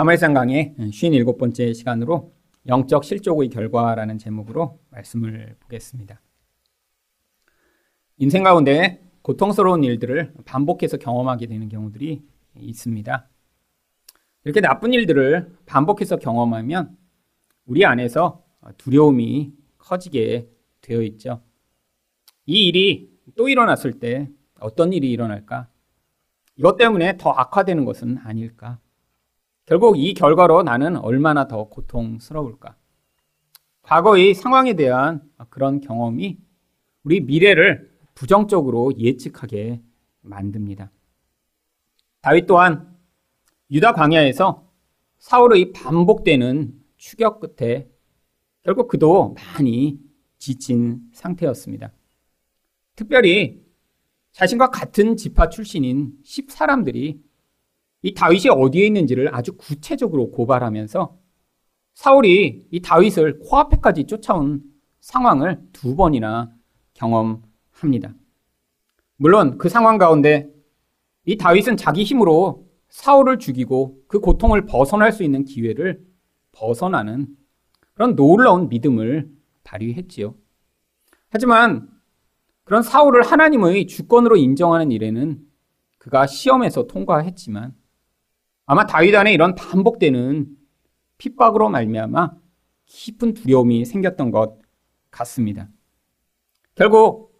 사무엘상 강의 57번째 시간으로 영적 실족의 결과라는 제목으로 말씀을 보겠습니다. 인생 가운데 고통스러운 일들을 반복해서 경험하게 되는 경우들이 있습니다. 이렇게 나쁜 일들을 반복해서 경험하면 우리 안에서 두려움이 커지게 되어 있죠. 이 일이 또 일어났을 때 어떤 일이 일어날까? 이것 때문에 더 악화되는 것은 아닐까? 결국 이 결과로 나는 얼마나 더 고통스러울까? 과거의 상황에 대한 그런 경험이 우리 미래를 부정적으로 예측하게 만듭니다. 다윗 또한 유다 광야에서 사울의 반복되는 추격 끝에 결국 그도 많이 지친 상태였습니다. 특별히 자신과 같은 지파 출신인 10사람들이 이 다윗이 어디에 있는지를 아주 구체적으로 고발하면서 사울이 이 다윗을 코앞에까지 쫓아온 상황을 두 번이나 경험합니다. 물론 그 상황 가운데 이 다윗은 자기 힘으로 사울을 죽이고 그 고통을 벗어날 수 있는 기회를 벗어나는 그런 놀라운 믿음을 발휘했지요. 하지만 그런 사울을 하나님의 주권으로 인정하는 일에는 그가 시험에서 통과했지만 아마 다윗 안에 이런 반복되는 핍박으로 말미암아 깊은 두려움이 생겼던 것 같습니다. 결국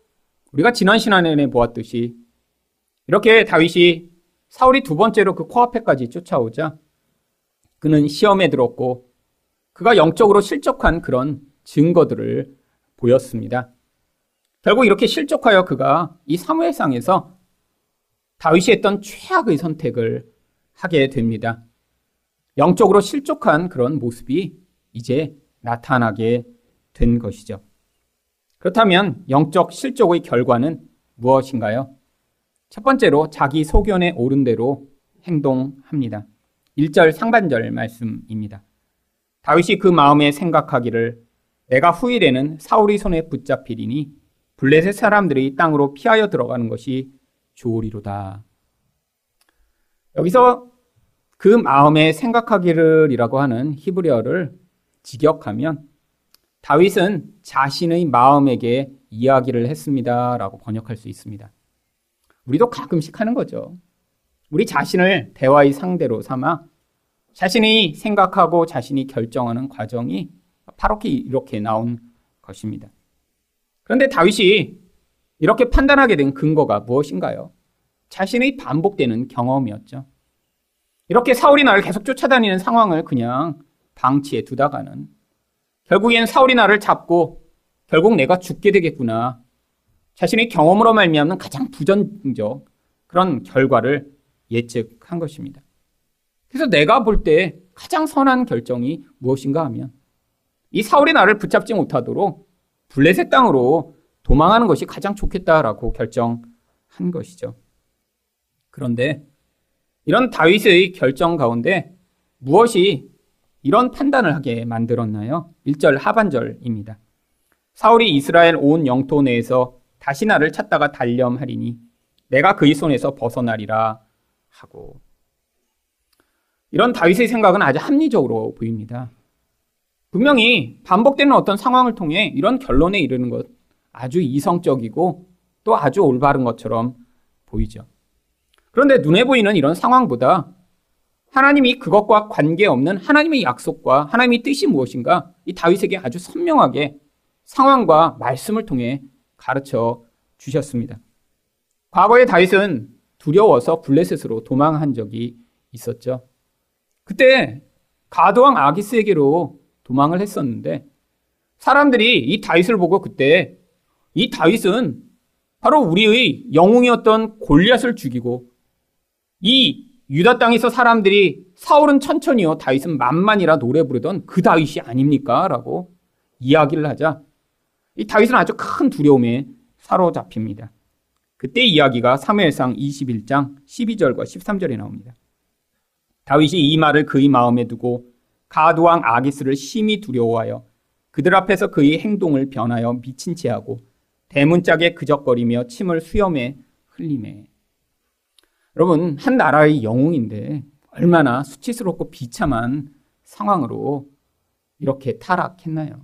우리가 지난 시간에 보았듯이 이렇게 다윗이 사울이 두 번째로 그 코앞에까지 쫓아오자 그는 시험에 들었고 그가 영적으로 실족한 그런 증거들을 보였습니다. 결국 이렇게 실족하여 그가 이 사무엘상에서 다윗이 했던 최악의 선택을 하게 됩니다. 영적으로 실족한 그런 모습이 이제 나타나게 된 것이죠. 그렇다면 영적 실족의 결과는 무엇인가요? 첫 번째로 자기 소견에 오른 대로 행동합니다. 1절 상반절 말씀입니다. 다윗이 그 마음에 생각하기를 내가 후일에는 사울이 손에 붙잡히리니 블레셋 사람들이 땅으로 피하여 들어가는 것이 좋으리로다. 여기서 그 마음에 생각하기를이라고 하는 히브리어를 직역하면 다윗은 자신의 마음에게 이야기를 했습니다라고 번역할 수 있습니다. 우리도 가끔씩 하는 거죠. 우리 자신을 대화의 상대로 삼아 자신이 생각하고 자신이 결정하는 과정이 바로 이렇게 나온 것입니다. 그런데 다윗이 이렇게 판단하게 된 근거가 무엇인가요? 자신의 반복되는 경험이었죠. 이렇게 사울이 나를 계속 쫓아다니는 상황을 그냥 방치해 두다가는 결국엔 사울이 나를 잡고 결국 내가 죽게 되겠구나. 자신의 경험으로 말미암는 가장 부정적 그런 결과를 예측한 것입니다. 그래서 내가 볼 때 가장 선한 결정이 무엇인가 하면 이 사울이 나를 붙잡지 못하도록 블레셋 땅으로 도망하는 것이 가장 좋겠다라고 결정한 것이죠. 그런데 이런 다윗의 결정 가운데 무엇이 이런 판단을 하게 만들었나요? 1절 하반절입니다. 사울이 이스라엘 온 영토 내에서 다시 나를 찾다가 단념하리니 내가 그의 손에서 벗어나리라 하고 이런 다윗의 생각은 아주 합리적으로 보입니다. 분명히 반복되는 어떤 상황을 통해 이런 결론에 이르는 것 아주 이성적이고 또 아주 올바른 것처럼 보이죠. 그런데 눈에 보이는 이런 상황보다 하나님이 그것과 관계없는 하나님의 약속과 하나님의 뜻이 무엇인가 이 다윗에게 아주 선명하게 상황과 말씀을 통해 가르쳐 주셨습니다. 과거에 다윗은 두려워서 블레셋으로 도망한 적이 있었죠. 그때 가도왕 아기스에게로 도망을 했었는데 사람들이 이 다윗을 보고 그때 이 다윗은 바로 우리의 영웅이었던 골리앗을 죽이고 이 유다 땅에서 사람들이 사울은 천천히요, 다윗은 만만이라 노래 부르던 그 다윗이 아닙니까? 라고 이야기를 하자 이 다윗은 아주 큰 두려움에 사로잡힙니다. 그때 이야기가 사무엘상 21장 12절과 13절에 나옵니다. 다윗이 이 말을 그의 마음에 두고 가두왕 아기스를 심히 두려워하여 그들 앞에서 그의 행동을 변하여 미친 채 하고 대문짝에 그적거리며 침을 수염에 흘리매 여러분, 한 나라의 영웅인데 얼마나 수치스럽고 비참한 상황으로 이렇게 타락했나요?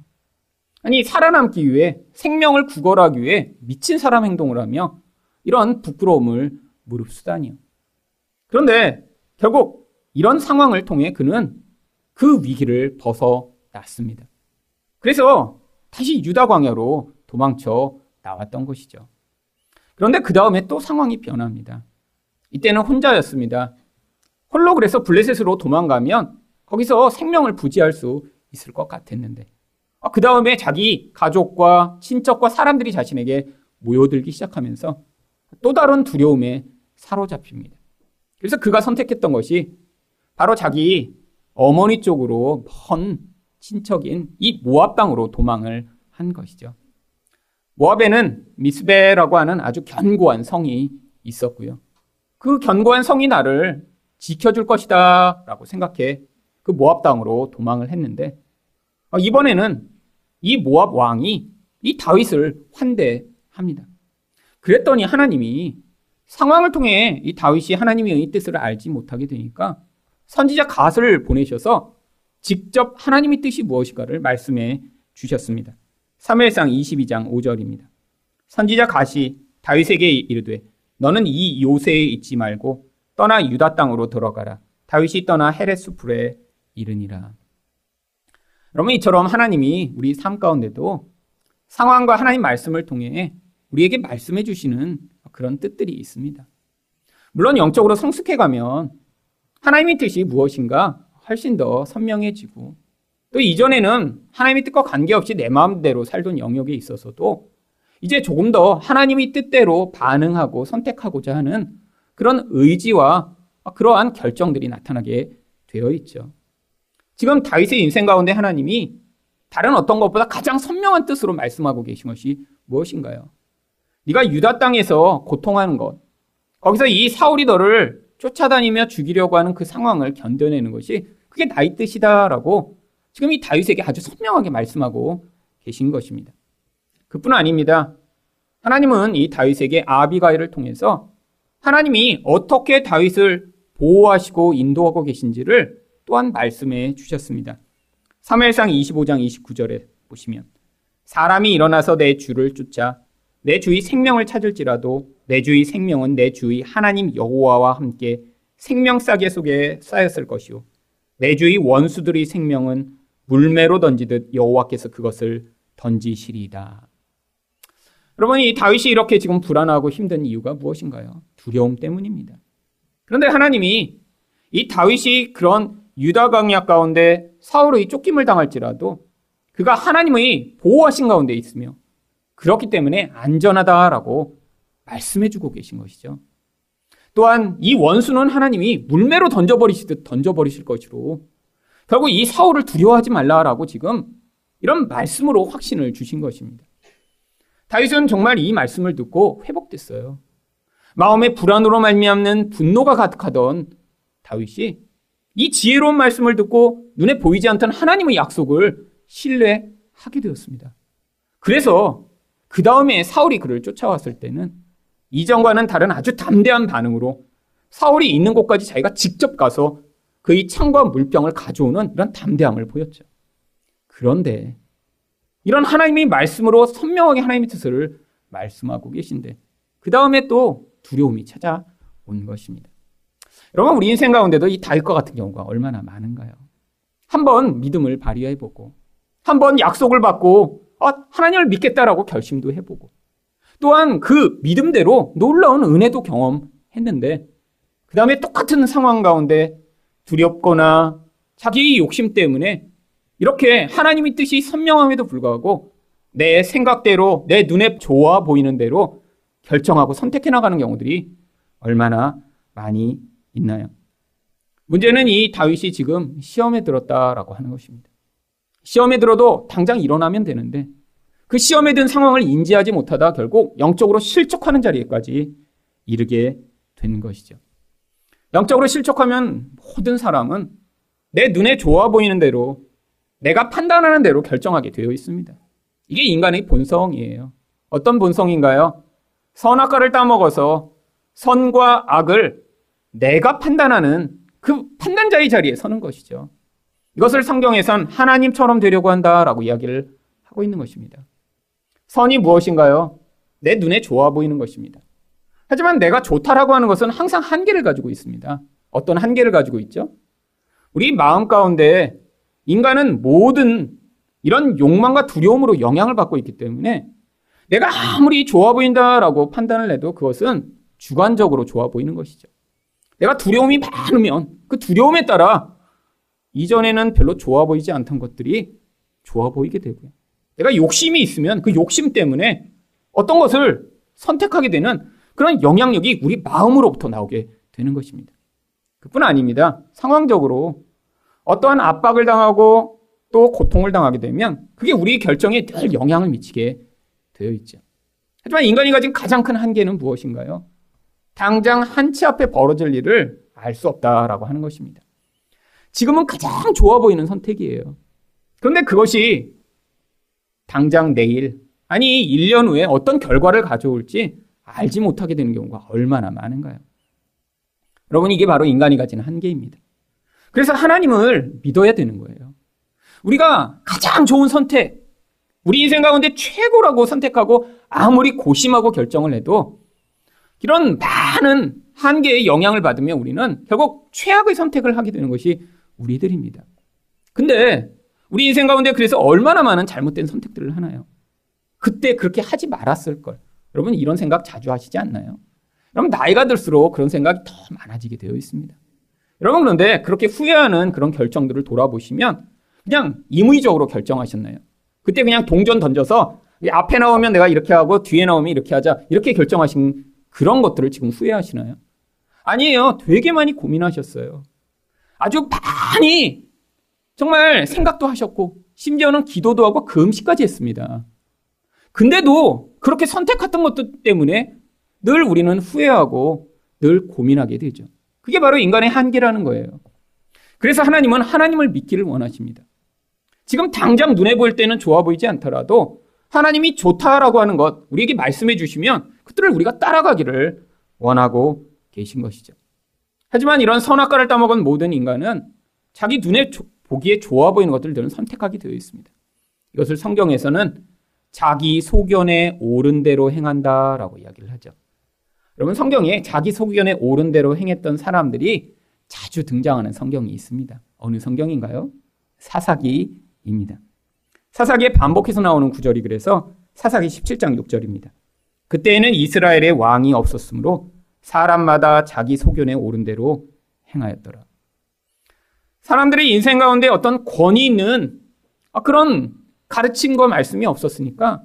아니, 살아남기 위해 생명을 구걸하기 위해 미친 사람 행동을 하며 이런 부끄러움을 무릅쓰다니요. 그런데 결국 이런 상황을 통해 그는 그 위기를 벗어났습니다. 그래서 다시 유다 광야로 도망쳐 나왔던 것이죠. 그런데 그 다음에 또 상황이 변합니다. 이때는 혼자였습니다. 홀로 그래서 블레셋으로 도망가면 거기서 생명을 부지할 수 있을 것 같았는데 아, 그 다음에 자기 가족과 친척과 사람들이 자신에게 모여들기 시작하면서 또 다른 두려움에 사로잡힙니다. 그래서 그가 선택했던 것이 바로 자기 어머니 쪽으로 먼 친척인 이 모압 땅으로 도망을 한 것이죠. 모압에는 미스베라고 하는 아주 견고한 성이 있었고요. 그 견고한 성이 나를 지켜줄 것이다 라고 생각해 그 모압 땅으로 도망을 했는데 어, 이번에는 이 모압 왕이 이 다윗을 환대합니다. 그랬더니 하나님이 상황을 통해 이 다윗이 하나님의 뜻을 알지 못하게 되니까 선지자 갓을 보내셔서 직접 하나님의 뜻이 무엇인가를 말씀해 주셨습니다. 3일상 22장 5절입니다. 선지자 갓이 다윗에게 이르되 너는 이 요새에 있지 말고 떠나 유다 땅으로 들어가라. 다윗이 떠나 헤레스 풀에 이르니라. 여러분 이처럼 하나님이 우리 삶 가운데도 상황과 하나님 말씀을 통해 우리에게 말씀해 주시는 그런 뜻들이 있습니다. 물론 영적으로 성숙해 가면 하나님의 뜻이 무엇인가 훨씬 더 선명해지고 또 이전에는 하나님의 뜻과 관계없이 내 마음대로 살던 영역에 있어서도 이제 조금 더 하나님의 뜻대로 반응하고 선택하고자 하는 그런 의지와 그러한 결정들이 나타나게 되어 있죠. 지금 다윗의 인생 가운데 하나님이 다른 어떤 것보다 가장 선명한 뜻으로 말씀하고 계신 것이 무엇인가요? 네가 유다 땅에서 고통하는 것, 거기서 이 사울이 너를 쫓아다니며 죽이려고 하는 그 상황을 견뎌내는 것이 그게 나의 뜻이다라고 지금 이 다윗에게 아주 선명하게 말씀하고 계신 것입니다. 그뿐 아닙니다. 하나님은 이 다윗에게 아비가일을 통해서 하나님이 어떻게 다윗을 보호하시고 인도하고 계신지를 또한 말씀해 주셨습니다. 3회상 25장 29절에 보시면 사람이 일어나서 내 주를 쫓아 내 주의 생명을 찾을지라도 내 주의 생명은 내 주의 하나님 여호와와 함께 생명 싸개 속에 쌓였을 것이요 내 주의 원수들의 생명은 물매로 던지듯 여호와께서 그것을 던지시리이다. 여러분 이 다윗이 이렇게 지금 불안하고 힘든 이유가 무엇인가요? 두려움 때문입니다. 그런데 하나님이 이 다윗이 그런 유다 강약 가운데 사울의 쫓김을 당할지라도 그가 하나님의 보호하신 가운데 있으며 그렇기 때문에 안전하다라고 말씀해주고 계신 것이죠. 또한 이 원수는 하나님이 물매로 던져버리시듯 던져버리실 것이로 결국 이 사울을 두려워하지 말라라고 지금 이런 말씀으로 확신을 주신 것입니다. 다윗은 정말 이 말씀을 듣고 회복됐어요. 마음의 불안으로 말미암는 분노가 가득하던 다윗이 이 지혜로운 말씀을 듣고 눈에 보이지 않던 하나님의 약속을 신뢰하게 되었습니다. 그래서 그 다음에 사울이 그를 쫓아왔을 때는 이전과는 다른 아주 담대한 반응으로 사울이 있는 곳까지 자기가 직접 가서 그의 창과 물병을 가져오는 이런 담대함을 보였죠. 그런데 이런 하나님의 말씀으로 선명하게 하나님의 뜻을 말씀하고 계신데 그 다음에 또 두려움이 찾아온 것입니다. 여러분 우리 인생 가운데도 이 다윗과 같은 경우가 얼마나 많은가요? 한번 믿음을 발휘해보고 한번 약속을 받고 아, 하나님을 믿겠다라고 결심도 해보고 또한 그 믿음대로 놀라운 은혜도 경험했는데 그 다음에 똑같은 상황 가운데 두렵거나 자기 욕심 때문에 이렇게 하나님의 뜻이 선명함에도 불구하고 내 생각대로 내 눈에 좋아 보이는 대로 결정하고 선택해 나가는 경우들이 얼마나 많이 있나요? 문제는 이 다윗이 지금 시험에 들었다라고 하는 것입니다. 시험에 들어도 당장 일어나면 되는데 그 시험에 든 상황을 인지하지 못하다 결국 영적으로 실족하는 자리에까지 이르게 된 것이죠. 영적으로 실족하면 모든 사람은 내 눈에 좋아 보이는 대로 내가 판단하는 대로 결정하게 되어 있습니다. 이게 인간의 본성이에요. 어떤 본성인가요? 선악과를 따먹어서 선과 악을 내가 판단하는 그 판단자의 자리에 서는 것이죠. 이것을 성경에선 하나님처럼 되려고 한다라고 이야기를 하고 있는 것입니다. 선이 무엇인가요? 내 눈에 좋아 보이는 것입니다. 하지만 내가 좋다라고 하는 것은 항상 한계를 가지고 있습니다. 어떤 한계를 가지고 있죠? 우리 마음 가운데 인간은 모든 이런 욕망과 두려움으로 영향을 받고 있기 때문에 내가 아무리 좋아 보인다라고 판단을 해도 그것은 주관적으로 좋아 보이는 것이죠. 내가 두려움이 많으면 그 두려움에 따라 이전에는 별로 좋아 보이지 않던 것들이 좋아 보이게 되고요. 내가 욕심이 있으면 그 욕심 때문에 어떤 것을 선택하게 되는 그런 영향력이 우리 마음으로부터 나오게 되는 것입니다. 그뿐 아닙니다. 상황적으로 어떠한 압박을 당하고 또 고통을 당하게 되면 그게 우리 결정에 늘 영향을 미치게 되어 있죠. 하지만 인간이 가진 가장 큰 한계는 무엇인가요? 당장 한치 앞에 벌어질 일을 알 수 없다라고 하는 것입니다. 지금은 가장 좋아 보이는 선택이에요. 그런데 그것이 당장 내일, 아니 1년 후에 어떤 결과를 가져올지 알지 못하게 되는 경우가 얼마나 많은가요? 여러분, 이게 바로 인간이 가진 한계입니다. 그래서 하나님을 믿어야 되는 거예요. 우리가 가장 좋은 선택, 우리 인생 가운데 최고라고 선택하고 아무리 고심하고 결정을 해도 이런 많은 한계의 영향을 받으면 우리는 결국 최악의 선택을 하게 되는 것이 우리들입니다. 근데 우리 인생 가운데 그래서 얼마나 많은 잘못된 선택들을 하나요? 그때 그렇게 하지 말았을 걸. 여러분 이런 생각 자주 하시지 않나요? 여러분 나이가 들수록 그런 생각이 더 많아지게 되어 있습니다. 여러분 그런데 그렇게 후회하는 그런 결정들을 돌아보시면 그냥 임의적으로 결정하셨나요? 그때 그냥 동전 던져서 앞에 나오면 내가 이렇게 하고 뒤에 나오면 이렇게 하자 이렇게 결정하신 그런 것들을 지금 후회하시나요? 아니에요. 되게 많이 고민하셨어요. 아주 많이 정말 생각도 하셨고 심지어는 기도도 하고 금식까지 했습니다. 근데도 그렇게 선택했던 것들 때문에 늘 우리는 후회하고 늘 고민하게 되죠. 그게 바로 인간의 한계라는 거예요. 그래서 하나님은 하나님을 믿기를 원하십니다. 지금 당장 눈에 보일 때는 좋아 보이지 않더라도 하나님이 좋다라고 하는 것 우리에게 말씀해 주시면 그들을 우리가 따라가기를 원하고 계신 것이죠. 하지만 이런 선악과를 따먹은 모든 인간은 자기 눈에 보기에 좋아 보이는 것들을 선택하게 되어 있습니다. 이것을 성경에서는 자기 소견에 옳은 대로 행한다라고 이야기를 하죠. 여러분 성경에 자기 소견에 옳은 대로 행했던 사람들이 자주 등장하는 성경이 있습니다. 어느 성경인가요? 사사기입니다. 사사기에 반복해서 나오는 구절이 그래서 사사기 17장 6절입니다. 그때에는 이스라엘의 왕이 없었으므로 사람마다 자기 소견에 옳은 대로 행하였더라. 사람들의 인생 가운데 어떤 권위 있는 아, 그런 가르침과 말씀이 없었으니까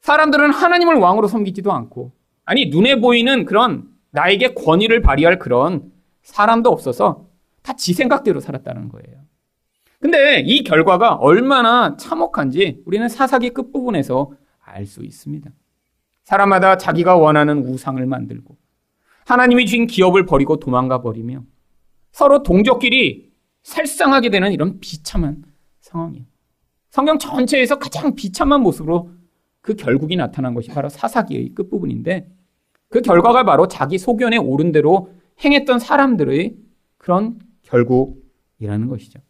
사람들은 하나님을 왕으로 섬기지도 않고 아니 눈에 보이는 그런 나에게 권위를 발휘할 그런 사람도 없어서 다 지 생각대로 살았다는 거예요. 근데 이 결과가 얼마나 참혹한지 우리는 사사기 끝부분에서 알 수 있습니다. 사람마다 자기가 원하는 우상을 만들고 하나님이 주신 기업을 버리고 도망가 버리며 서로 동족끼리 살상하게 되는 이런 비참한 상황이에요. 성경 전체에서 가장 비참한 모습으로 그 결국이 나타난 것이 바로 사사기의 끝부분인데 그 결과가 바로 자기 소견에 옳은 대로 행했던 사람들의 그런 결국이라는 것이죠.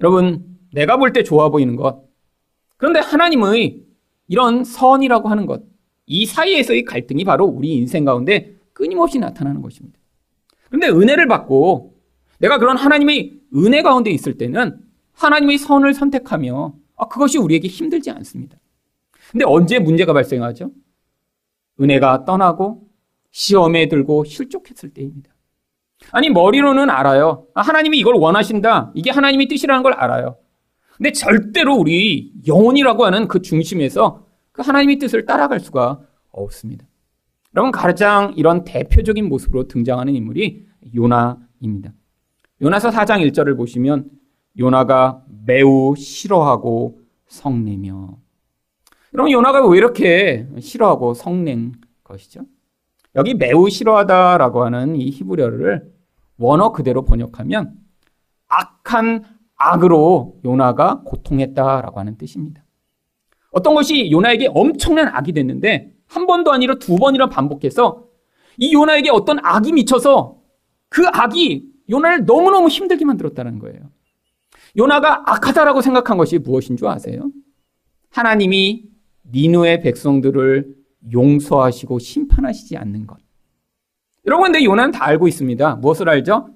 여러분, 내가 볼 때 좋아 보이는 것. 그런데 하나님의 이런 선이라고 하는 것. 이 사이에서의 갈등이 바로 우리 인생 가운데 끊임없이 나타나는 것입니다. 그런데 은혜를 받고 내가 그런 하나님의 은혜 가운데 있을 때는 하나님의 선을 선택하며 아, 그것이 우리에게 힘들지 않습니다. 근데 언제 문제가 발생하죠? 은혜가 떠나고 시험에 들고 실족했을 때입니다. 아니, 머리로는 알아요. 아, 하나님이 이걸 원하신다. 이게 하나님의 뜻이라는 걸 알아요. 근데 절대로 우리 영혼이라고 하는 그 중심에서 그 하나님의 뜻을 따라갈 수가 없습니다. 여러분, 가장 이런 대표적인 모습으로 등장하는 인물이 요나입니다. 요나서 4장 1절을 보시면 요나가 매우 싫어하고 성내며 여러분 요나가 왜 이렇게 싫어하고 성낸 것이죠? 여기 매우 싫어하다라고 하는 이 히브리어를 원어 그대로 번역하면 악한 악으로 요나가 고통했다라고 하는 뜻입니다. 어떤 것이 요나에게 엄청난 악이 됐는데 한 번도 아니라 두 번이나 반복해서 이 요나에게 어떤 악이 미쳐서 그 악이 요나를 너무너무 힘들게 만들었다는 거예요. 요나가 악하다라고 생각한 것이 무엇인 줄 아세요? 하나님이 니누의 백성들을 용서하시고 심판하시지 않는 것. 여러분, 근데 요나는 다 알고 있습니다. 무엇을 알죠?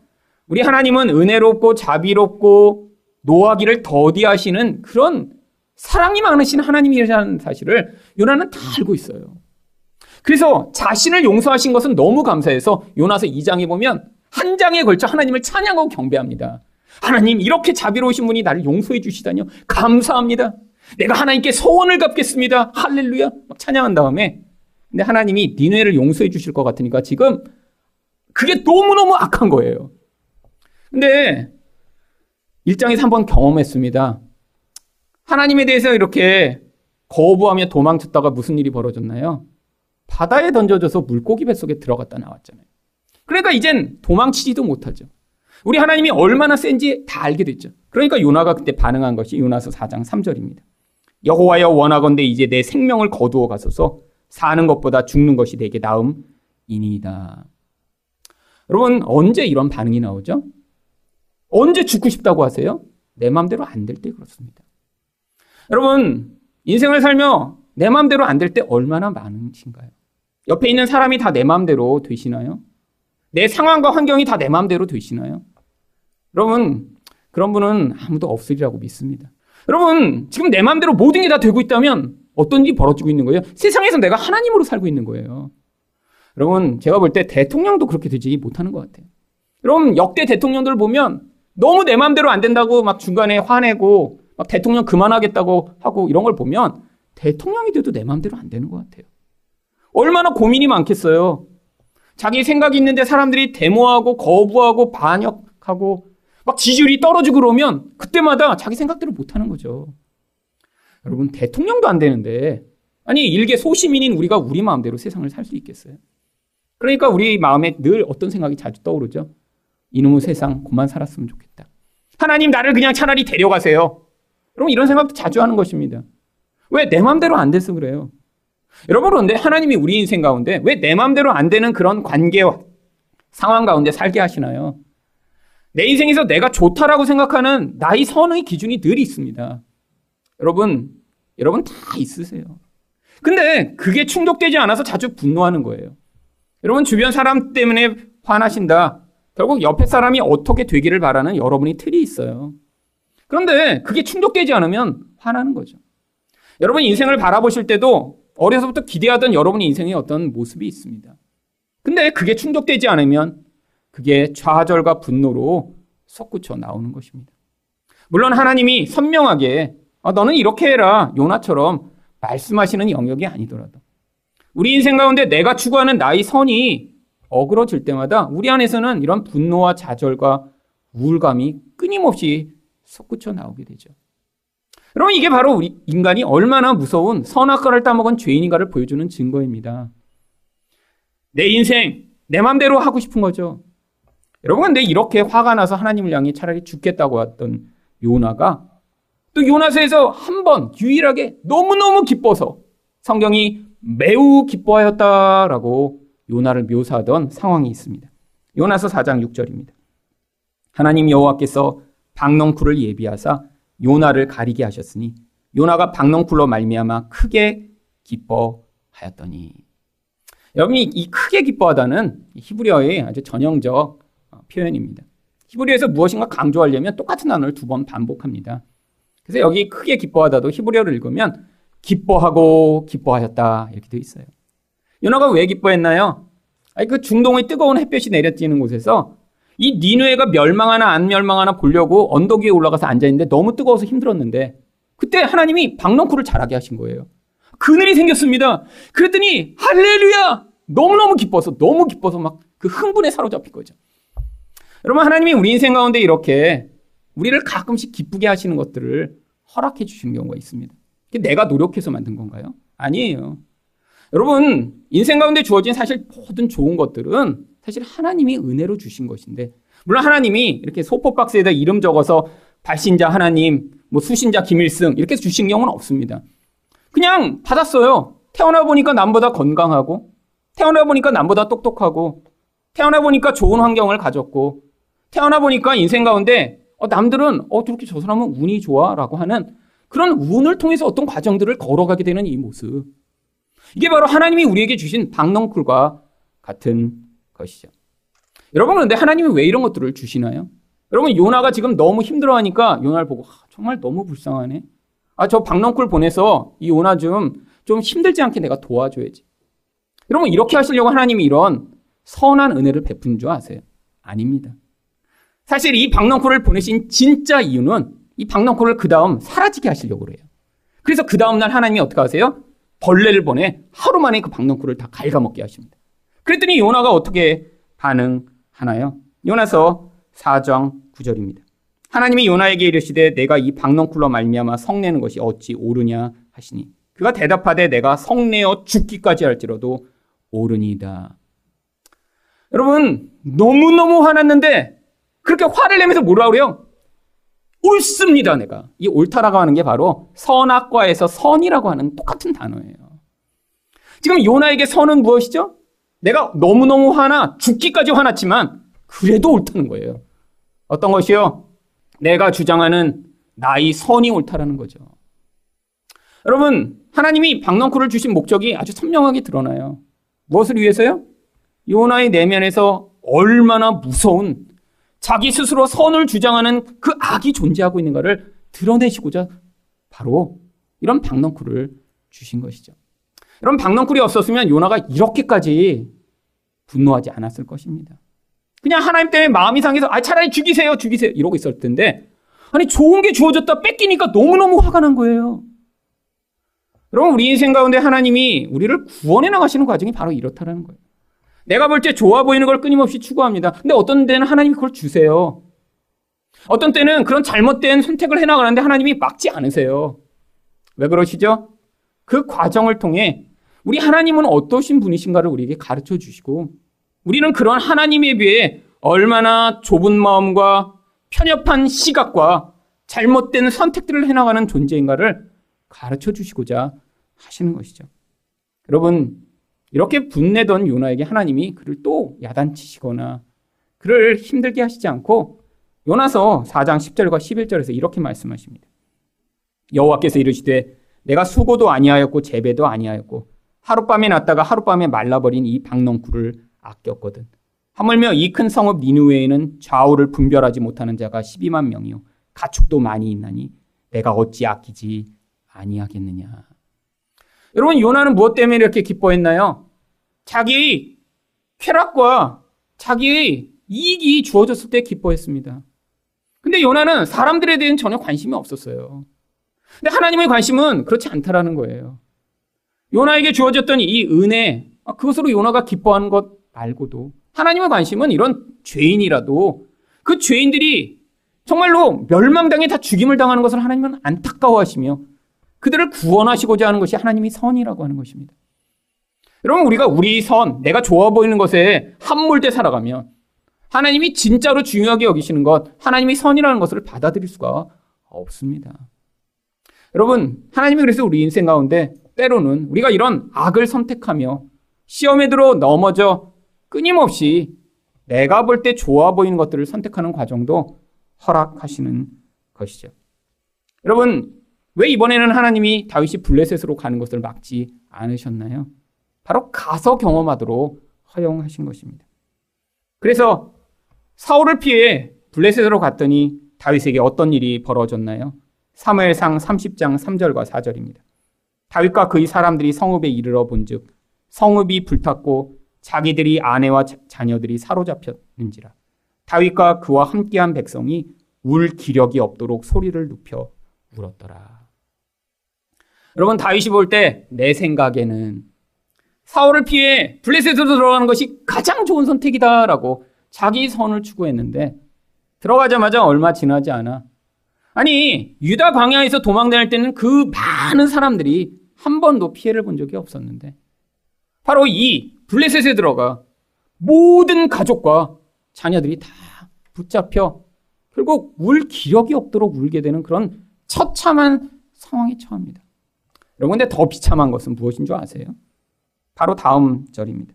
우리 하나님은 은혜롭고 자비롭고 노하기를 더디하시는 그런 사랑이 많으신 하나님이라는 사실을 요나는 다 알고 있어요. 그래서 자신을 용서하신 것은 너무 감사해서 요나서 2장에 보면 한 장에 걸쳐 하나님을 찬양하고 경배합니다. 하나님 이렇게 자비로우신 분이 나를 용서해 주시다니요. 감사합니다. 내가 하나님께 소원을 갚겠습니다. 할렐루야. 막 찬양한 다음에 근데 하나님이 니네를 용서해 주실 것 같으니까 지금 그게 너무너무 악한 거예요. 근데 1장에서 한번 경험했습니다. 하나님에 대해서 이렇게 거부하며 도망쳤다가 무슨 일이 벌어졌나요? 바다에 던져져서 물고기 뱃속에 들어갔다 나왔잖아요. 그러니까 이젠 도망치지도 못하죠. 우리 하나님이 얼마나 센지 다 알게 됐죠. 그러니까 요나가 그때 반응한 것이 요나서 4장 3절입니다. 여호와여 원하건대 이제 내 생명을 거두어 가소서 사는 것보다 죽는 것이 내게 나음이니이다. 여러분 언제 이런 반응이 나오죠? 언제 죽고 싶다고 하세요? 내 마음대로 안 될 때 그렇습니다. 여러분 인생을 살며 내 마음대로 안 될 때 얼마나 많으신가요? 옆에 있는 사람이 다 내 마음대로 되시나요? 내 상황과 환경이 다 내 마음대로 되시나요? 여러분, 그런 분은 아무도 없으리라고 믿습니다. 여러분, 지금 내 마음대로 모든 게 다 되고 있다면 어떤 일이 벌어지고 있는 거예요? 세상에서 내가 하나님으로 살고 있는 거예요. 여러분, 제가 볼 때 대통령도 그렇게 되지 못하는 것 같아요. 여러분, 역대 대통령들 보면 너무 내 마음대로 안 된다고 막 중간에 화내고 막 대통령 그만하겠다고 하고 이런 걸 보면 대통령이 돼도 내 마음대로 안 되는 것 같아요. 얼마나 고민이 많겠어요. 자기 생각이 있는데 사람들이 데모하고 거부하고 반역하고 막 지지율이 떨어지고 그러면 그때마다 자기 생각대로 못하는 거죠. 여러분 대통령도 안 되는데 아니 일개 소시민인 우리가 우리 마음대로 세상을 살 수 있겠어요? 그러니까 우리 마음에 늘 어떤 생각이 자주 떠오르죠? 이놈의 세상 그만 살았으면 좋겠다. 하나님 나를 그냥 차라리 데려가세요. 여러분 이런 생각도 자주 하는 것입니다. 왜 내 마음대로 안 돼서 그래요? 여러분 그런데 하나님이 우리 인생 가운데 왜 내 마음대로 안 되는 그런 관계와 상황 가운데 살게 하시나요? 내 인생에서 내가 좋다라고 생각하는 나의 선의 기준이 늘 있습니다. 여러분, 여러분 다 있으세요. 근데 그게 충족되지 않아서 자주 분노하는 거예요. 여러분 주변 사람 때문에 화나신다. 결국 옆에 사람이 어떻게 되기를 바라는 여러분이 틀이 있어요. 그런데 그게 충족되지 않으면 화나는 거죠. 여러분 인생을 바라보실 때도 어려서부터 기대하던 여러분의 인생에 어떤 모습이 있습니다. 근데 그게 충족되지 않으면 그게 좌절과 분노로 솟구쳐 나오는 것입니다. 물론 하나님이 선명하게 아, 너는 이렇게 해라 요나처럼 말씀하시는 영역이 아니더라도 우리 인생 가운데 내가 추구하는 나의 선이 어그러질 때마다 우리 안에서는 이런 분노와 좌절과 우울감이 끊임없이 솟구쳐 나오게 되죠. 여러분 이게 바로 우리 인간이 얼마나 무서운 선악과를 따먹은 죄인인가를 보여주는 증거입니다. 내 인생 내 맘대로 하고 싶은 거죠. 여러분 근데 이렇게 화가 나서 하나님을 향해 차라리 죽겠다고 했던 요나가 또 요나서에서 한 번 유일하게 너무너무 기뻐서 성경이 매우 기뻐하였다라고 요나를 묘사하던 상황이 있습니다. 요나서 4장 6절입니다. 하나님 여호와께서 박넝쿨을 예비하사 요나를 가리게 하셨으니 요나가 박넝쿨로 말미암아 크게 기뻐하였더니 여러분이 이 크게 기뻐하다는 히브리어의 아주 전형적 어, 표현입니다. 히브리어에서 무엇인가 강조하려면 똑같은 단어를 두 번 반복합니다. 그래서 여기 크게 기뻐하다도 히브리어를 읽으면 기뻐하고 기뻐하였다 이렇게 되어 있어요. 요나가 왜 기뻐했나요? 아니 그 중동의 뜨거운 햇볕이 내려지는 곳에서 이 니누에가 멸망하나 안 멸망하나 보려고 언덕 위에 올라가서 앉아 있는데 너무 뜨거워서 힘들었는데 그때 하나님이 박넝쿨을 자라게 하신 거예요. 그늘이 생겼습니다. 그랬더니 할렐루야! 너무너무 기뻐서 너무 기뻐서 막 그 흥분에 사로잡힌 거죠. 여러분 하나님이 우리 인생 가운데 이렇게 우리를 가끔씩 기쁘게 하시는 것들을 허락해 주시는 경우가 있습니다. 내가 노력해서 만든 건가요? 아니에요. 여러분 인생 가운데 주어진 사실 모든 좋은 것들은 사실 하나님이 은혜로 주신 것인데 물론 하나님이 이렇게 소포 박스에다 이름 적어서 발신자 하나님, 뭐 수신자 김일승 이렇게 주신 경우는 없습니다. 그냥 받았어요. 태어나 보니까 남보다 건강하고 태어나 보니까 남보다 똑똑하고 태어나 보니까 좋은 환경을 가졌고 태어나 보니까 인생 가운데 어, 남들은 어 저렇게 저 사람은 운이 좋아라고 하는 그런 운을 통해서 어떤 과정들을 걸어가게 되는 이 모습. 이게 바로 하나님이 우리에게 주신 박넝쿨과 같은 것이죠. 여러분 그런데 하나님이 왜 이런 것들을 주시나요? 여러분 요나가 지금 너무 힘들어하니까 요나를 보고 아, 정말 너무 불쌍하네. 아 저 박넝쿨 보내서 이 요나 좀좀 힘들지 않게 내가 도와줘야지. 여러분 이렇게 하시려고 하나님이 이런 선한 은혜를 베푼 줄 아세요? 아닙니다. 사실 이 박넝쿨을 보내신 진짜 이유는 이 박넝쿨을 그 다음 사라지게 하시려고 그래요. 그래서 그 다음날 하나님이 어떻게 하세요? 벌레를 보내 하루 만에 그 박넝쿨을 다 갉아먹게 하십니다. 그랬더니 요나가 어떻게 반응하나요? 요나서 4장 9절입니다. 하나님이 요나에게 이르시되 내가 이 박넝쿨로 말미암아 성내는 것이 어찌 옳으냐 하시니 그가 대답하되 내가 성내어 죽기까지 할지라도 옳으니이다. 여러분 너무너무 화났는데 그렇게 화를 내면서 뭐라 그래요? 옳습니다 내가. 이 옳다라고 하는 게 바로 선악과에서 선이라고 하는 똑같은 단어예요. 지금 요나에게 선은 무엇이죠? 내가 너무너무 화나 죽기까지 화났지만 그래도 옳다는 거예요. 어떤 것이요? 내가 주장하는 나의 선이 옳다라는 거죠. 여러분, 하나님이 박넝쿨을 주신 목적이 아주 선명하게 드러나요. 무엇을 위해서요? 요나의 내면에서 얼마나 무서운 자기 스스로 선을 주장하는 그 악이 존재하고 있는가를 드러내시고자 바로 이런 박넝쿨을 주신 것이죠. 이런 박넝쿨이 없었으면 요나가 이렇게까지 분노하지 않았을 것입니다. 그냥 하나님 때문에 마음이 상해서 아 차라리 죽이세요 죽이세요 이러고 있을 텐데 아니 좋은 게 주어졌다 뺏기니까 너무너무 화가 난 거예요. 여러분 우리 인생 가운데 하나님이 우리를 구원해 나가시는 과정이 바로 이렇다라는 거예요. 내가 볼 때 좋아 보이는 걸 끊임없이 추구합니다. 근데 어떤 때는 하나님이 그걸 주세요. 어떤 때는 그런 잘못된 선택을 해 나가는데 하나님이 막지 않으세요. 왜 그러시죠? 그 과정을 통해 우리 하나님은 어떠신 분이신가를 우리에게 가르쳐 주시고 우리는 그런 하나님에 비해 얼마나 좁은 마음과 편협한 시각과 잘못된 선택들을 해나가는 존재인가를 가르쳐 주시고자 하시는 것이죠. 여러분, 이렇게 분내던 요나에게 하나님이 그를 또 야단치시거나 그를 힘들게 하시지 않고 요나서 4장 10절과 11절에서 이렇게 말씀하십니다. 여호와께서 이르시되 내가 수고도 아니하였고 재배도 아니하였고 하룻밤에 났다가 하룻밤에 말라버린 이 박넝쿨을 아꼈거든. 하물며 이 큰 성읍 니누웨에는 좌우를 분별하지 못하는 자가 12만 명이요 가축도 많이 있나니 내가 어찌 아끼지 아니하겠느냐. 여러분 요나는 무엇 때문에 이렇게 기뻐했나요? 자기 쾌락과 자기의 이익이 주어졌을 때 기뻐했습니다. 근데 요나는 사람들에 대한 전혀 관심이 없었어요. 근데 하나님의 관심은 그렇지 않다라는 거예요. 요나에게 주어졌던 이 은혜, 아, 그것으로 요나가 기뻐하는 것 말고도 하나님의 관심은 이런 죄인이라도 그 죄인들이 정말로 멸망당해 다 죽임을 당하는 것을 하나님은 안타까워하시며 그들을 구원하시고자 하는 것이 하나님이 선이라고 하는 것입니다. 여러분 우리가 우리 선, 내가 좋아 보이는 것에 함몰돼 살아가면 하나님이 진짜로 중요하게 여기시는 것, 하나님이 선이라는 것을 받아들일 수가 없습니다. 여러분, 하나님이 그래서 우리 인생 가운데 때로는 우리가 이런 악을 선택하며 시험에 들어 넘어져 끊임없이 내가 볼 때 좋아 보이는 것들을 선택하는 과정도 허락하시는 것이죠. 여러분, 왜 이번에는 하나님이 다윗이 블레셋으로 가는 것을 막지 않으셨나요? 바로 가서 경험하도록 허용하신 것입니다. 그래서 사울을 피해 블레셋으로 갔더니 다윗에게 어떤 일이 벌어졌나요? 사무엘상 30장 3절과 4절입니다. 다윗과 그의 사람들이 성읍에 이르러 본즉 성읍이 불탔고 자기들이 아내와 자녀들이 사로잡혔는지라 다윗과 그와 함께한 백성이 울 기력이 없도록 소리를 눕혀 울었더라. 여러분 다윗이 볼 때 내 생각에는 사울을 피해 블레셋으로 들어가는 것이 가장 좋은 선택이다라고 자기 선을 추구했는데 들어가자마자 얼마 지나지 않아 아니 유다 광야에서 도망 다닐 때는 그 많은 사람들이 한 번도 피해를 본 적이 없었는데 바로 이 블레셋에 들어가 모든 가족과 자녀들이 다 붙잡혀 결국 울 기력이 없도록 울게 되는 그런 처참한 상황에 처합니다. 여러분 근데 더 비참한 것은 무엇인 줄 아세요? 바로 다음 절입니다.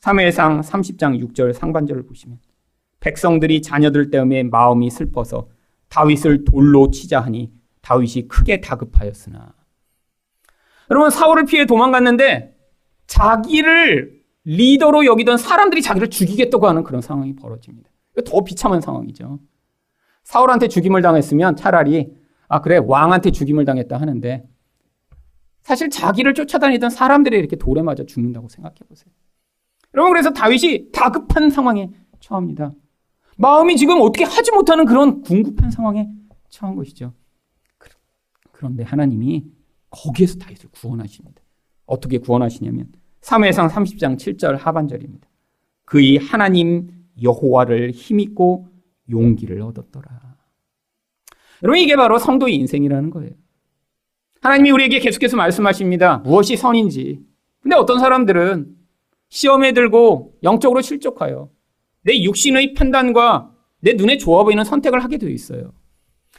3회상 30장 6절 상반절을 보시면 백성들이 자녀들 때문에 마음이 슬퍼서 다윗을 돌로 치자 하니 다윗이 크게 다급하였으나 여러분 사울을 피해 도망갔는데 자기를 리더로 여기던 사람들이 자기를 죽이겠다고 하는 그런 상황이 벌어집니다. 더 비참한 상황이죠. 사울한테 죽임을 당했으면 차라리 아 그래 왕한테 죽임을 당했다 하는데 사실 자기를 쫓아다니던 사람들이 이렇게 돌에 맞아 죽는다고 생각해 보세요. 여러분 그래서 다윗이 다급한 상황에 처합니다. 마음이 지금 어떻게 하지 못하는 그런 궁급한 상황에 처한 것이죠. 그런데 하나님이 거기에서 다윗을 구원하십니다. 어떻게 구원하시냐면 3회상 30장 7절 하반절입니다. 그의 하나님 여호와를 힘입고 용기를 얻었더라. 여러분 이게 바로 성도의 인생이라는 거예요. 하나님이 우리에게 계속해서 말씀하십니다. 무엇이 선인지. 근데 어떤 사람들은 시험에 들고 영적으로 실족하여 내 육신의 판단과 내 눈에 좋아 보이는 선택을 하게 되어 있어요.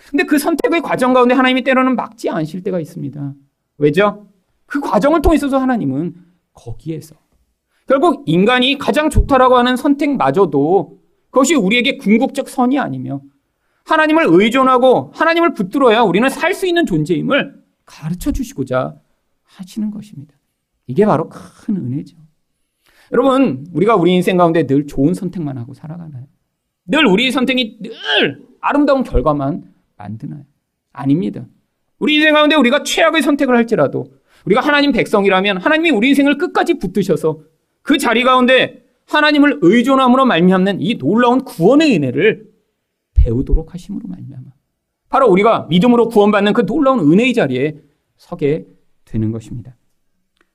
근데 그 선택의 과정 가운데 하나님이 때로는 막지 않으실 때가 있습니다. 왜죠? 그 과정을 통해서도 하나님은 거기에서 결국 인간이 가장 좋다라고 하는 선택마저도 그것이 우리에게 궁극적 선이 아니며 하나님을 의존하고 하나님을 붙들어야 우리는 살 수 있는 존재임을 가르쳐 주시고자 하시는 것입니다. 이게 바로 큰 은혜죠. 여러분, 우리가 우리 인생 가운데 늘 좋은 선택만 하고 살아가나요? 늘 우리 선택이 늘 아름다운 결과만 만드나요? 아닙니다. 우리 인생 가운데 우리가 최악의 선택을 할지라도 우리가 하나님 백성이라면 하나님이 우리 인생을 끝까지 붙드셔서 그 자리 가운데 하나님을 의존함으로 말미암는 이 놀라운 구원의 은혜를 배우도록 하심으로 말미암아 바로 우리가 믿음으로 구원받는 그 놀라운 은혜의 자리에 서게 되는 것입니다.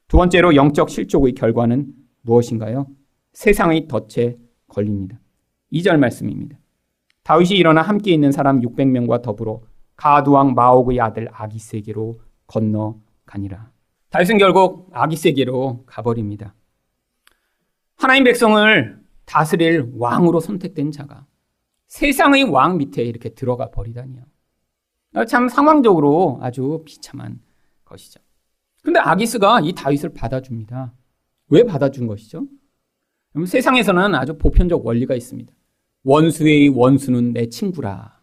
두 번째로 영적 실족의 결과는 무엇인가요? 세상의 덫에 걸립니다. 2절 말씀입니다. 다윗이 일어나 함께 있는 사람 600명과 더불어 가두왕 마옥의 아들 아기세게로 건너가니라. 다윗은 결국 아기세게로 가버립니다. 하나님 백성을 다스릴 왕으로 선택된 자가 세상의 왕 밑에 이렇게 들어가 버리다니요. 참 상황적으로 아주 비참한 것이죠. 근데 아기스가 이 다윗을 받아줍니다. 왜 받아준 것이죠? 세상에서는 아주 보편적 원리가 있습니다. 원수의 원수는 내 친구라.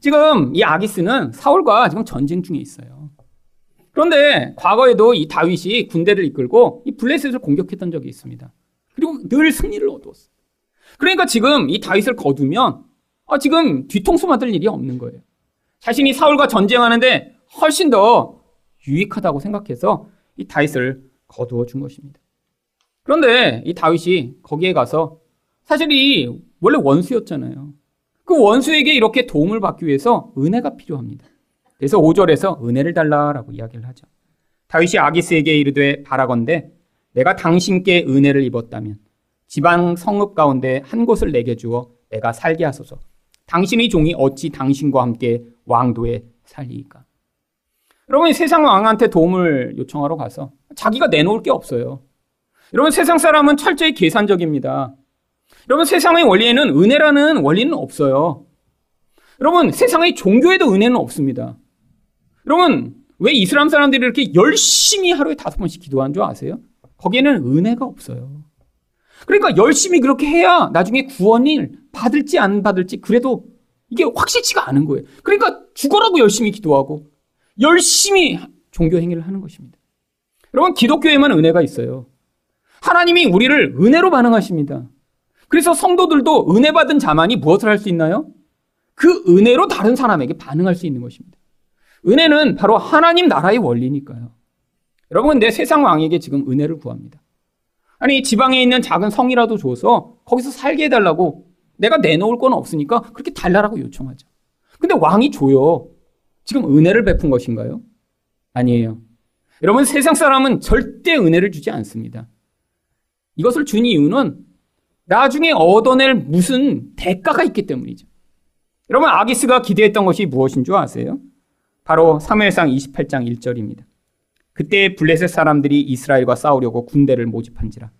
지금 이 아기스는 사울과 지금 전쟁 중에 있어요. 그런데 과거에도 이 다윗이 군대를 이끌고 이 블레셋을 공격했던 적이 있습니다. 그리고 늘 승리를 얻었어요. 그러니까 지금 이 다윗을 거두면 아, 지금 뒤통수 맞을 일이 없는 거예요. 자신이 사울과 전쟁하는데 훨씬 더 유익하다고 생각해서 이 다윗을 거두어 준 것입니다. 그런데 이 다윗이 거기에 가서 사실 이 원래 원수였잖아요. 그 원수에게 이렇게 도움을 받기 위해서 은혜가 필요합니다. 그래서 5절에서 은혜를 달라라고 이야기를 하죠. 다윗이 아기스에게 이르되 바라건대 내가 당신께 은혜를 입었다면 지방 성읍 가운데 한 곳을 내게 주어 내가 살게 하소서. 당신의 종이 어찌 당신과 함께 왕도에 살리이까. 여러분 세상 왕한테 도움을 요청하러 가서 자기가 내놓을 게 없어요. 여러분 세상 사람은 철저히 계산적입니다. 여러분 세상의 원리에는 은혜라는 원리는 없어요. 여러분 세상의 종교에도 은혜는 없습니다. 여러분 왜 이슬람 사람들이 이렇게 열심히 하루에 다섯 번씩 기도하는 줄 아세요? 거기에는 은혜가 없어요. 그러니까 열심히 그렇게 해야 나중에 구원을 받을지 안 받을지 그래도 이게 확실치가 않은 거예요. 그러니까 죽어라고 열심히 기도하고 열심히 종교 행위를 하는 것입니다. 여러분 기독교에만 은혜가 있어요. 하나님이 우리를 은혜로 반응하십니다. 그래서 성도들도 은혜 받은 자만이 무엇을 할 수 있나요? 그 은혜로 다른 사람에게 반응할 수 있는 것입니다. 은혜는 바로 하나님 나라의 원리니까요. 여러분, 내 세상 왕에게 지금 은혜를 구합니다. 아니, 지방에 있는 작은 성이라도 줘서 거기서 살게 해달라고 내가 내놓을 건 없으니까 그렇게 달라라고 요청하죠. 근데 왕이 줘요. 지금 은혜를 베푼 것인가요? 아니에요. 여러분, 세상 사람은 절대 은혜를 주지 않습니다. 이것을 준 이유는 나중에 얻어낼 무슨 대가가 있기 때문이죠. 여러분, 아기스가 기대했던 것이 무엇인 줄 아세요? 바로 3회상 28장 1절입니다. 그때 블레셋 사람들이 이스라엘과 싸우려고 군대를 모집한지라.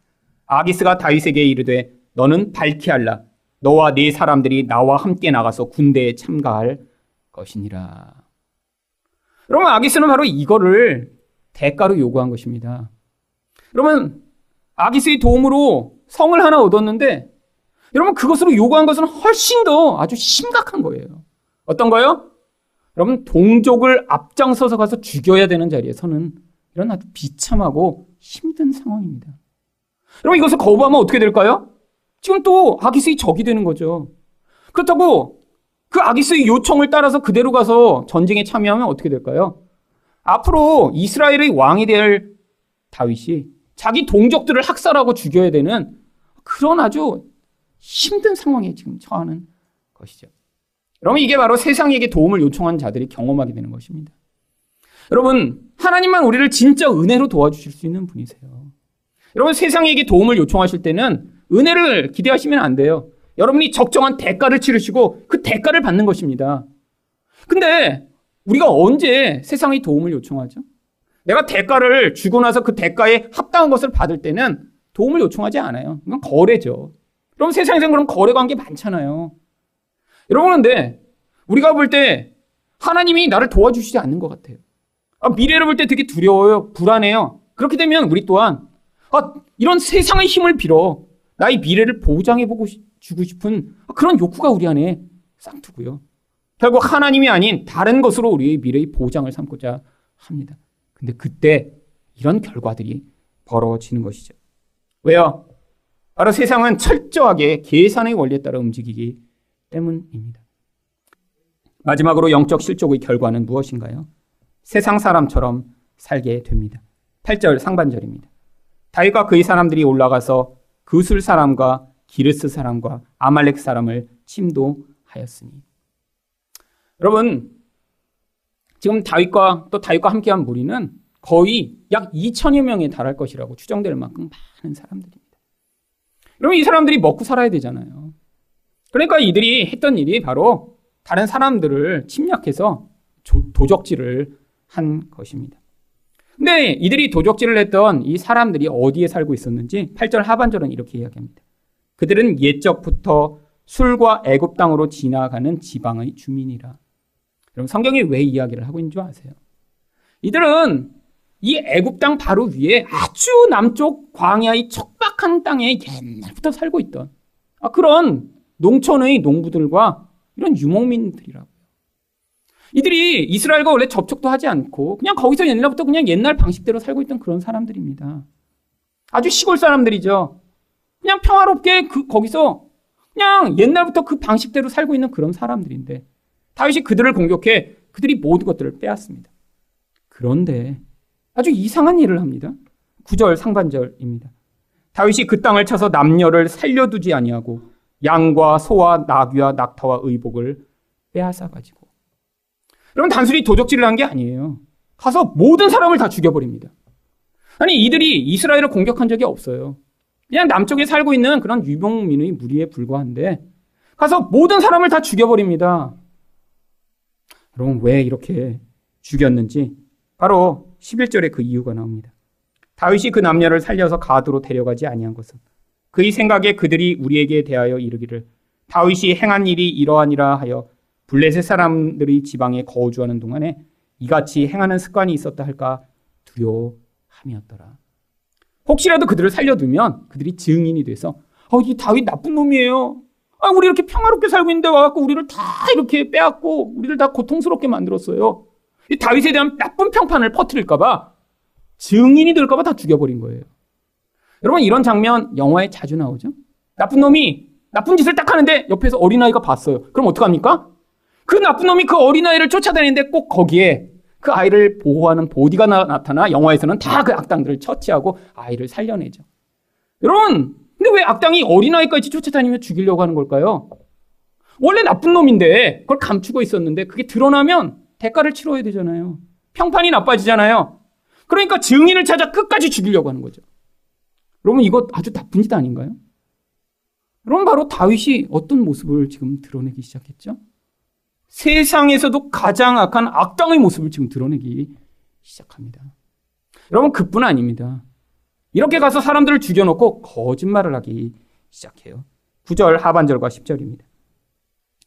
아기스가 다윗에게 이르되 너는 발키알라 너와 네 사람들이 나와 함께 나가서 군대에 참가할 것이니라. 여러분 아기스는 바로 이거를 대가로 요구한 것입니다. 여러분 아기스의 도움으로 성을 하나 얻었는데 여러분 그것으로 요구한 것은 훨씬 더 아주 심각한 거예요. 어떤 거요? 여러분 동족을 앞장서서 가서 죽여야 되는 자리에 서는 이런 아주 비참하고 힘든 상황입니다. 여러분 이것을 거부하면 어떻게 될까요? 지금 또 아기스의 적이 되는 거죠. 그렇다고 그 아기스의 요청을 따라서 그대로 가서 전쟁에 참여하면 어떻게 될까요? 앞으로 이스라엘의 왕이 될 다윗이 자기 동족들을 학살하고 죽여야 되는 그런 아주 힘든 상황에 지금 처하는 것이죠. 여러분 이게 바로 세상에게 도움을 요청한 자들이 경험하게 되는 것입니다. 여러분 하나님만 우리를 진짜 은혜로 도와주실 수 있는 분이세요. 여러분 세상에게 도움을 요청하실 때는 은혜를 기대하시면 안 돼요. 여러분이 적정한 대가를 치르시고 그 대가를 받는 것입니다. 근데 우리가 언제 세상의 도움을 요청하죠? 내가 대가를 주고 나서 그 대가에 합당한 것을 받을 때는 도움을 요청하지 않아요. 이건 거래죠. 여러분 세상에서는 그런 거래 관계 많잖아요. 여러분 근데 우리가 볼 때 하나님이 나를 도와주시지 않는 것 같아요. 아, 미래를 볼 때 되게 두려워요. 불안해요. 그렇게 되면 우리 또한 아, 이런 세상의 힘을 빌어 나의 미래를 보장해보고 주고 싶은 그런 욕구가 우리 안에 쌍투고요. 결국 하나님이 아닌 다른 것으로 우리의 미래의 보장을 삼고자 합니다. 근데 그때 이런 결과들이 벌어지는 것이죠. 왜요? 바로 세상은 철저하게 계산의 원리에 따라 움직이기 때문입니다. 마지막으로 영적 실족의 결과는 무엇인가요? 세상 사람처럼 살게 됩니다. 8절 상반절입니다. 다윗과 그의 사람들이 올라가서 그술 사람과 기르스 사람과 아말렉 사람을 침도하였으니. 여러분, 지금 다윗과 또 다윗과 함께한 무리는 거의 약 2천여 명에 달할 것이라고 추정될 만큼 많은 사람들입니다. 그러면 이 사람들이 먹고 살아야 되잖아요. 그러니까 이들이 했던 일이 바로 다른 사람들을 침략해서 도적질을 한 것입니다. 근데 이들이 도적질을 했던 이 사람들이 어디에 살고 있었는지 8절 하반절은 이렇게 이야기합니다. 그들은 옛적부터 술과 애굽 땅으로 지나가는 지방의 주민이라. 여러분 성경이 왜 이야기를 하고 있는 줄 아세요? 이들은 이 애굽 땅 바로 위에 아주 남쪽 광야의 척박한 땅에 옛날부터 살고 있던 아, 그런 농촌의 농부들과 이런 유목민들이라고요. 이들이 이스라엘과 원래 접촉도 하지 않고 그냥 거기서 옛날부터 그냥 옛날 방식대로 살고 있던 그런 사람들입니다. 아주 시골 사람들이죠. 그냥 평화롭게 그 거기서 그냥 옛날부터 그 방식대로 살고 있는 그런 사람들인데 다윗이 그들을 공격해 그들이 모든 것들을 빼앗습니다. 그런데 아주 이상한 일을 합니다. 9절 상반절입니다. 다윗이 그 땅을 쳐서 남녀를 살려두지 아니하고 양과 소와 나귀와 낙타와 의복을 빼앗아 가지고 여러분 단순히 도적질을 한 게 아니에요. 가서 모든 사람을 다 죽여버립니다. 아니 이들이 이스라엘을 공격한 적이 없어요. 그냥 남쪽에 살고 있는 그런 유목민의 무리에 불과한데 가서 모든 사람을 다 죽여버립니다. 여러분 왜 이렇게 죽였는지 바로 11절에 그 이유가 나옵니다. 다윗이 그 남녀를 살려서 가드로 데려가지 아니한 것은 그의 생각에 그들이 우리에게 대하여 이르기를 다윗이 행한 일이 이러하니라 하여 블레셋 사람들이 지방에 거주하는 동안에 이같이 행하는 습관이 있었다 할까 두려함이었더라. 혹시라도 그들을 살려두면 그들이 증인이 돼서 어, 이 다윗 나쁜 놈이에요. 아, 우리 이렇게 평화롭게 살고 있는데 와갖고 우리를 다 이렇게 빼앗고 우리를 다 고통스럽게 만들었어요. 이 다윗에 대한 나쁜 평판을 퍼뜨릴까봐 증인이 될까봐 다 죽여버린 거예요. 여러분 이런 장면 영화에 자주 나오죠. 나쁜 놈이 나쁜 짓을 딱 하는데 옆에서 어린아이가 봤어요. 그럼 어떡합니까? 그 나쁜 놈이 그 어린아이를 쫓아다니는데 꼭 거기에 그 아이를 보호하는 보디가 나, 타나 영화에서는 다 그 악당들을 처치하고 아이를 살려내죠. 여러분, 근데 왜 악당이 어린아이까지 쫓아다니며 죽이려고 하는 걸까요? 원래 나쁜 놈인데 그걸 감추고 있었는데 그게 드러나면 대가를 치러야 되잖아요. 평판이 나빠지잖아요. 그러니까 증인을 찾아 끝까지 죽이려고 하는 거죠. 여러분 이거 아주 나쁜 짓 아닌가요? 여러분 바로 다윗이 어떤 모습을 지금 드러내기 시작했죠? 세상에서도 가장 악한 악당의 모습을 지금 드러내기 시작합니다. 여러분, 그뿐 아닙니다. 이렇게 가서 사람들을 죽여놓고 거짓말을 하기 시작해요. 9절 하반절과 10절입니다.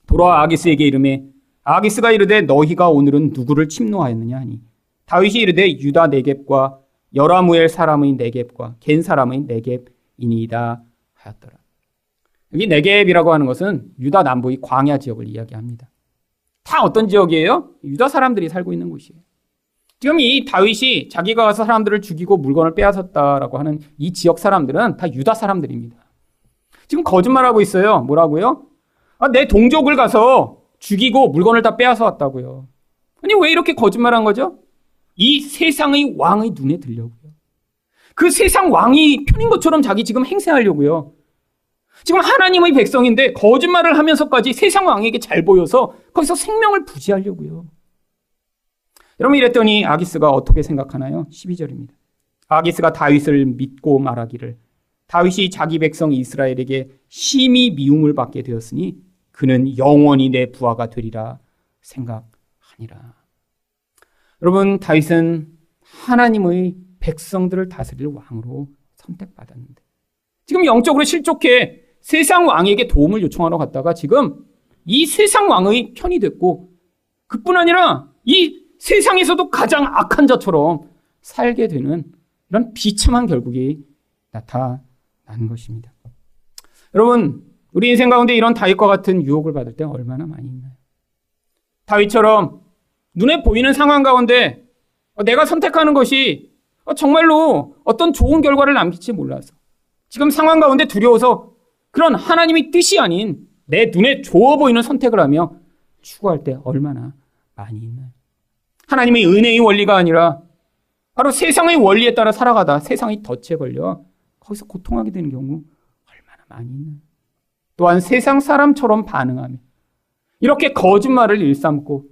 돌아와 아기스에게 이름에 아기스가 이르되 너희가 오늘은 누구를 침노하였느냐 하니 다윗이 이르되 유다 네겝과 여라무엘 사람의 네겝과 겐 사람의 네겝 이니이다 하였더라. 여기 네겝이라고 하는 것은 유다 남부의 광야 지역을 이야기합니다. 다 어떤 지역이에요? 유다 사람들이 살고 있는 곳이에요. 지금 이 다윗이 자기가 가서 사람들을 죽이고 물건을 빼앗았다라고 하는 이 지역 사람들은 다 유다 사람들입니다. 지금 거짓말하고 있어요. 뭐라고요? 아, 내 동족을 가서 죽이고 물건을 다 빼앗아 왔다고요. 아니, 왜 이렇게 거짓말한 거죠? 이 세상의 왕의 눈에 들려고요. 그 세상 왕이 편인 것처럼 자기 지금 행세하려고요. 지금 하나님의 백성인데 거짓말을 하면서까지 세상 왕에게 잘 보여서 거기서 생명을 부지하려고요. 여러분 이랬더니 아기스가 어떻게 생각하나요? 12절입니다. 아기스가 다윗을 믿고 말하기를 다윗이 자기 백성 이스라엘에게 심히 미움을 받게 되었으니 그는 영원히 내 부하가 되리라 생각하니라. 여러분 다윗은 하나님의 백성들을 다스릴 왕으로 선택받았는데 지금 영적으로 실족해 세상 왕에게 도움을 요청하러 갔다가 지금 이 세상 왕의 편이 됐고 그뿐 아니라 이 세상에서도 가장 악한 자처럼 살게 되는 이런 비참한 결국이 나타나는 것입니다. 여러분, 우리 인생 가운데 이런 다윗과 같은 유혹을 받을 때 얼마나 많이 있나요? 다윗처럼 눈에 보이는 상황 가운데 내가 선택하는 것이 정말로 어떤 좋은 결과를 남길지 몰라서 지금 상황 가운데 두려워서 그런 하나님의 뜻이 아닌 내 눈에 좋아 보이는 선택을 하며 추구할 때 얼마나 많이 있나요? 하나님의 은혜의 원리가 아니라 바로 세상의 원리에 따라 살아가다 세상의 덫에 걸려 거기서 고통하게 되는 경우 얼마나 많이 있나요? 또한 세상 사람처럼 반응하며 이렇게 거짓말을 일삼고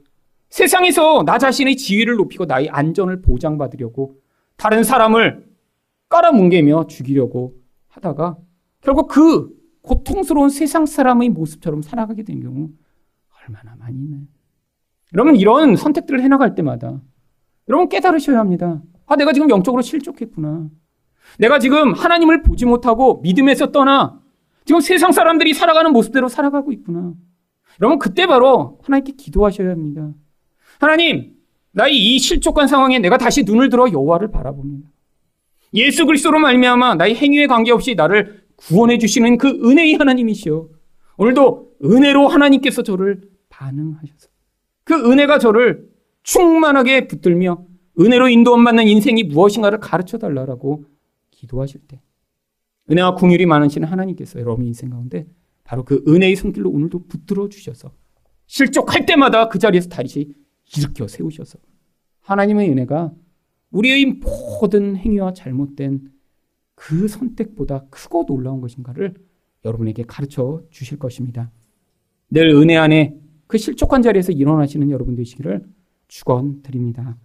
세상에서 나 자신의 지위를 높이고 나의 안전을 보장받으려고 다른 사람을 깔아뭉개며 죽이려고 하다가 결국 그 고통스러운 세상 사람의 모습처럼 살아가게 된 경우 얼마나 많이 있나요? 여러분 이런 선택들을 해나갈 때마다 여러분 깨달으셔야 합니다. 아 내가 지금 영적으로 실족했구나. 내가 지금 하나님을 보지 못하고 믿음에서 떠나 지금 세상 사람들이 살아가는 모습대로 살아가고 있구나. 여러분 그때 바로 하나님께 기도하셔야 합니다. 하나님 나의 이 실족한 상황에 내가 다시 눈을 들어 여호와를 바라봅니다. 예수 그리스도로 말미암아 나의 행위에 관계없이 나를 구원해 주시는 그 은혜의 하나님이시여. 오늘도 은혜로 하나님께서 저를 반응하셔서 그 은혜가 저를 충만하게 붙들며 은혜로 인도받는 인생이 무엇인가를 가르쳐 달라라고 기도하실 때 은혜와 궁율이 많으신 하나님께서 여러분 인생 가운데 바로 그 은혜의 손길로 오늘도 붙들어 주셔서 실족할 때마다 그 자리에서 다시 일으켜 세우셔서 하나님의 은혜가 우리의 모든 행위와 잘못된 그 선택보다 크고 놀라운 것인가를 여러분에게 가르쳐 주실 것입니다. 늘 은혜 안에 그 실족한 자리에서 일어나시는 여러분 되시기를 축원드립니다.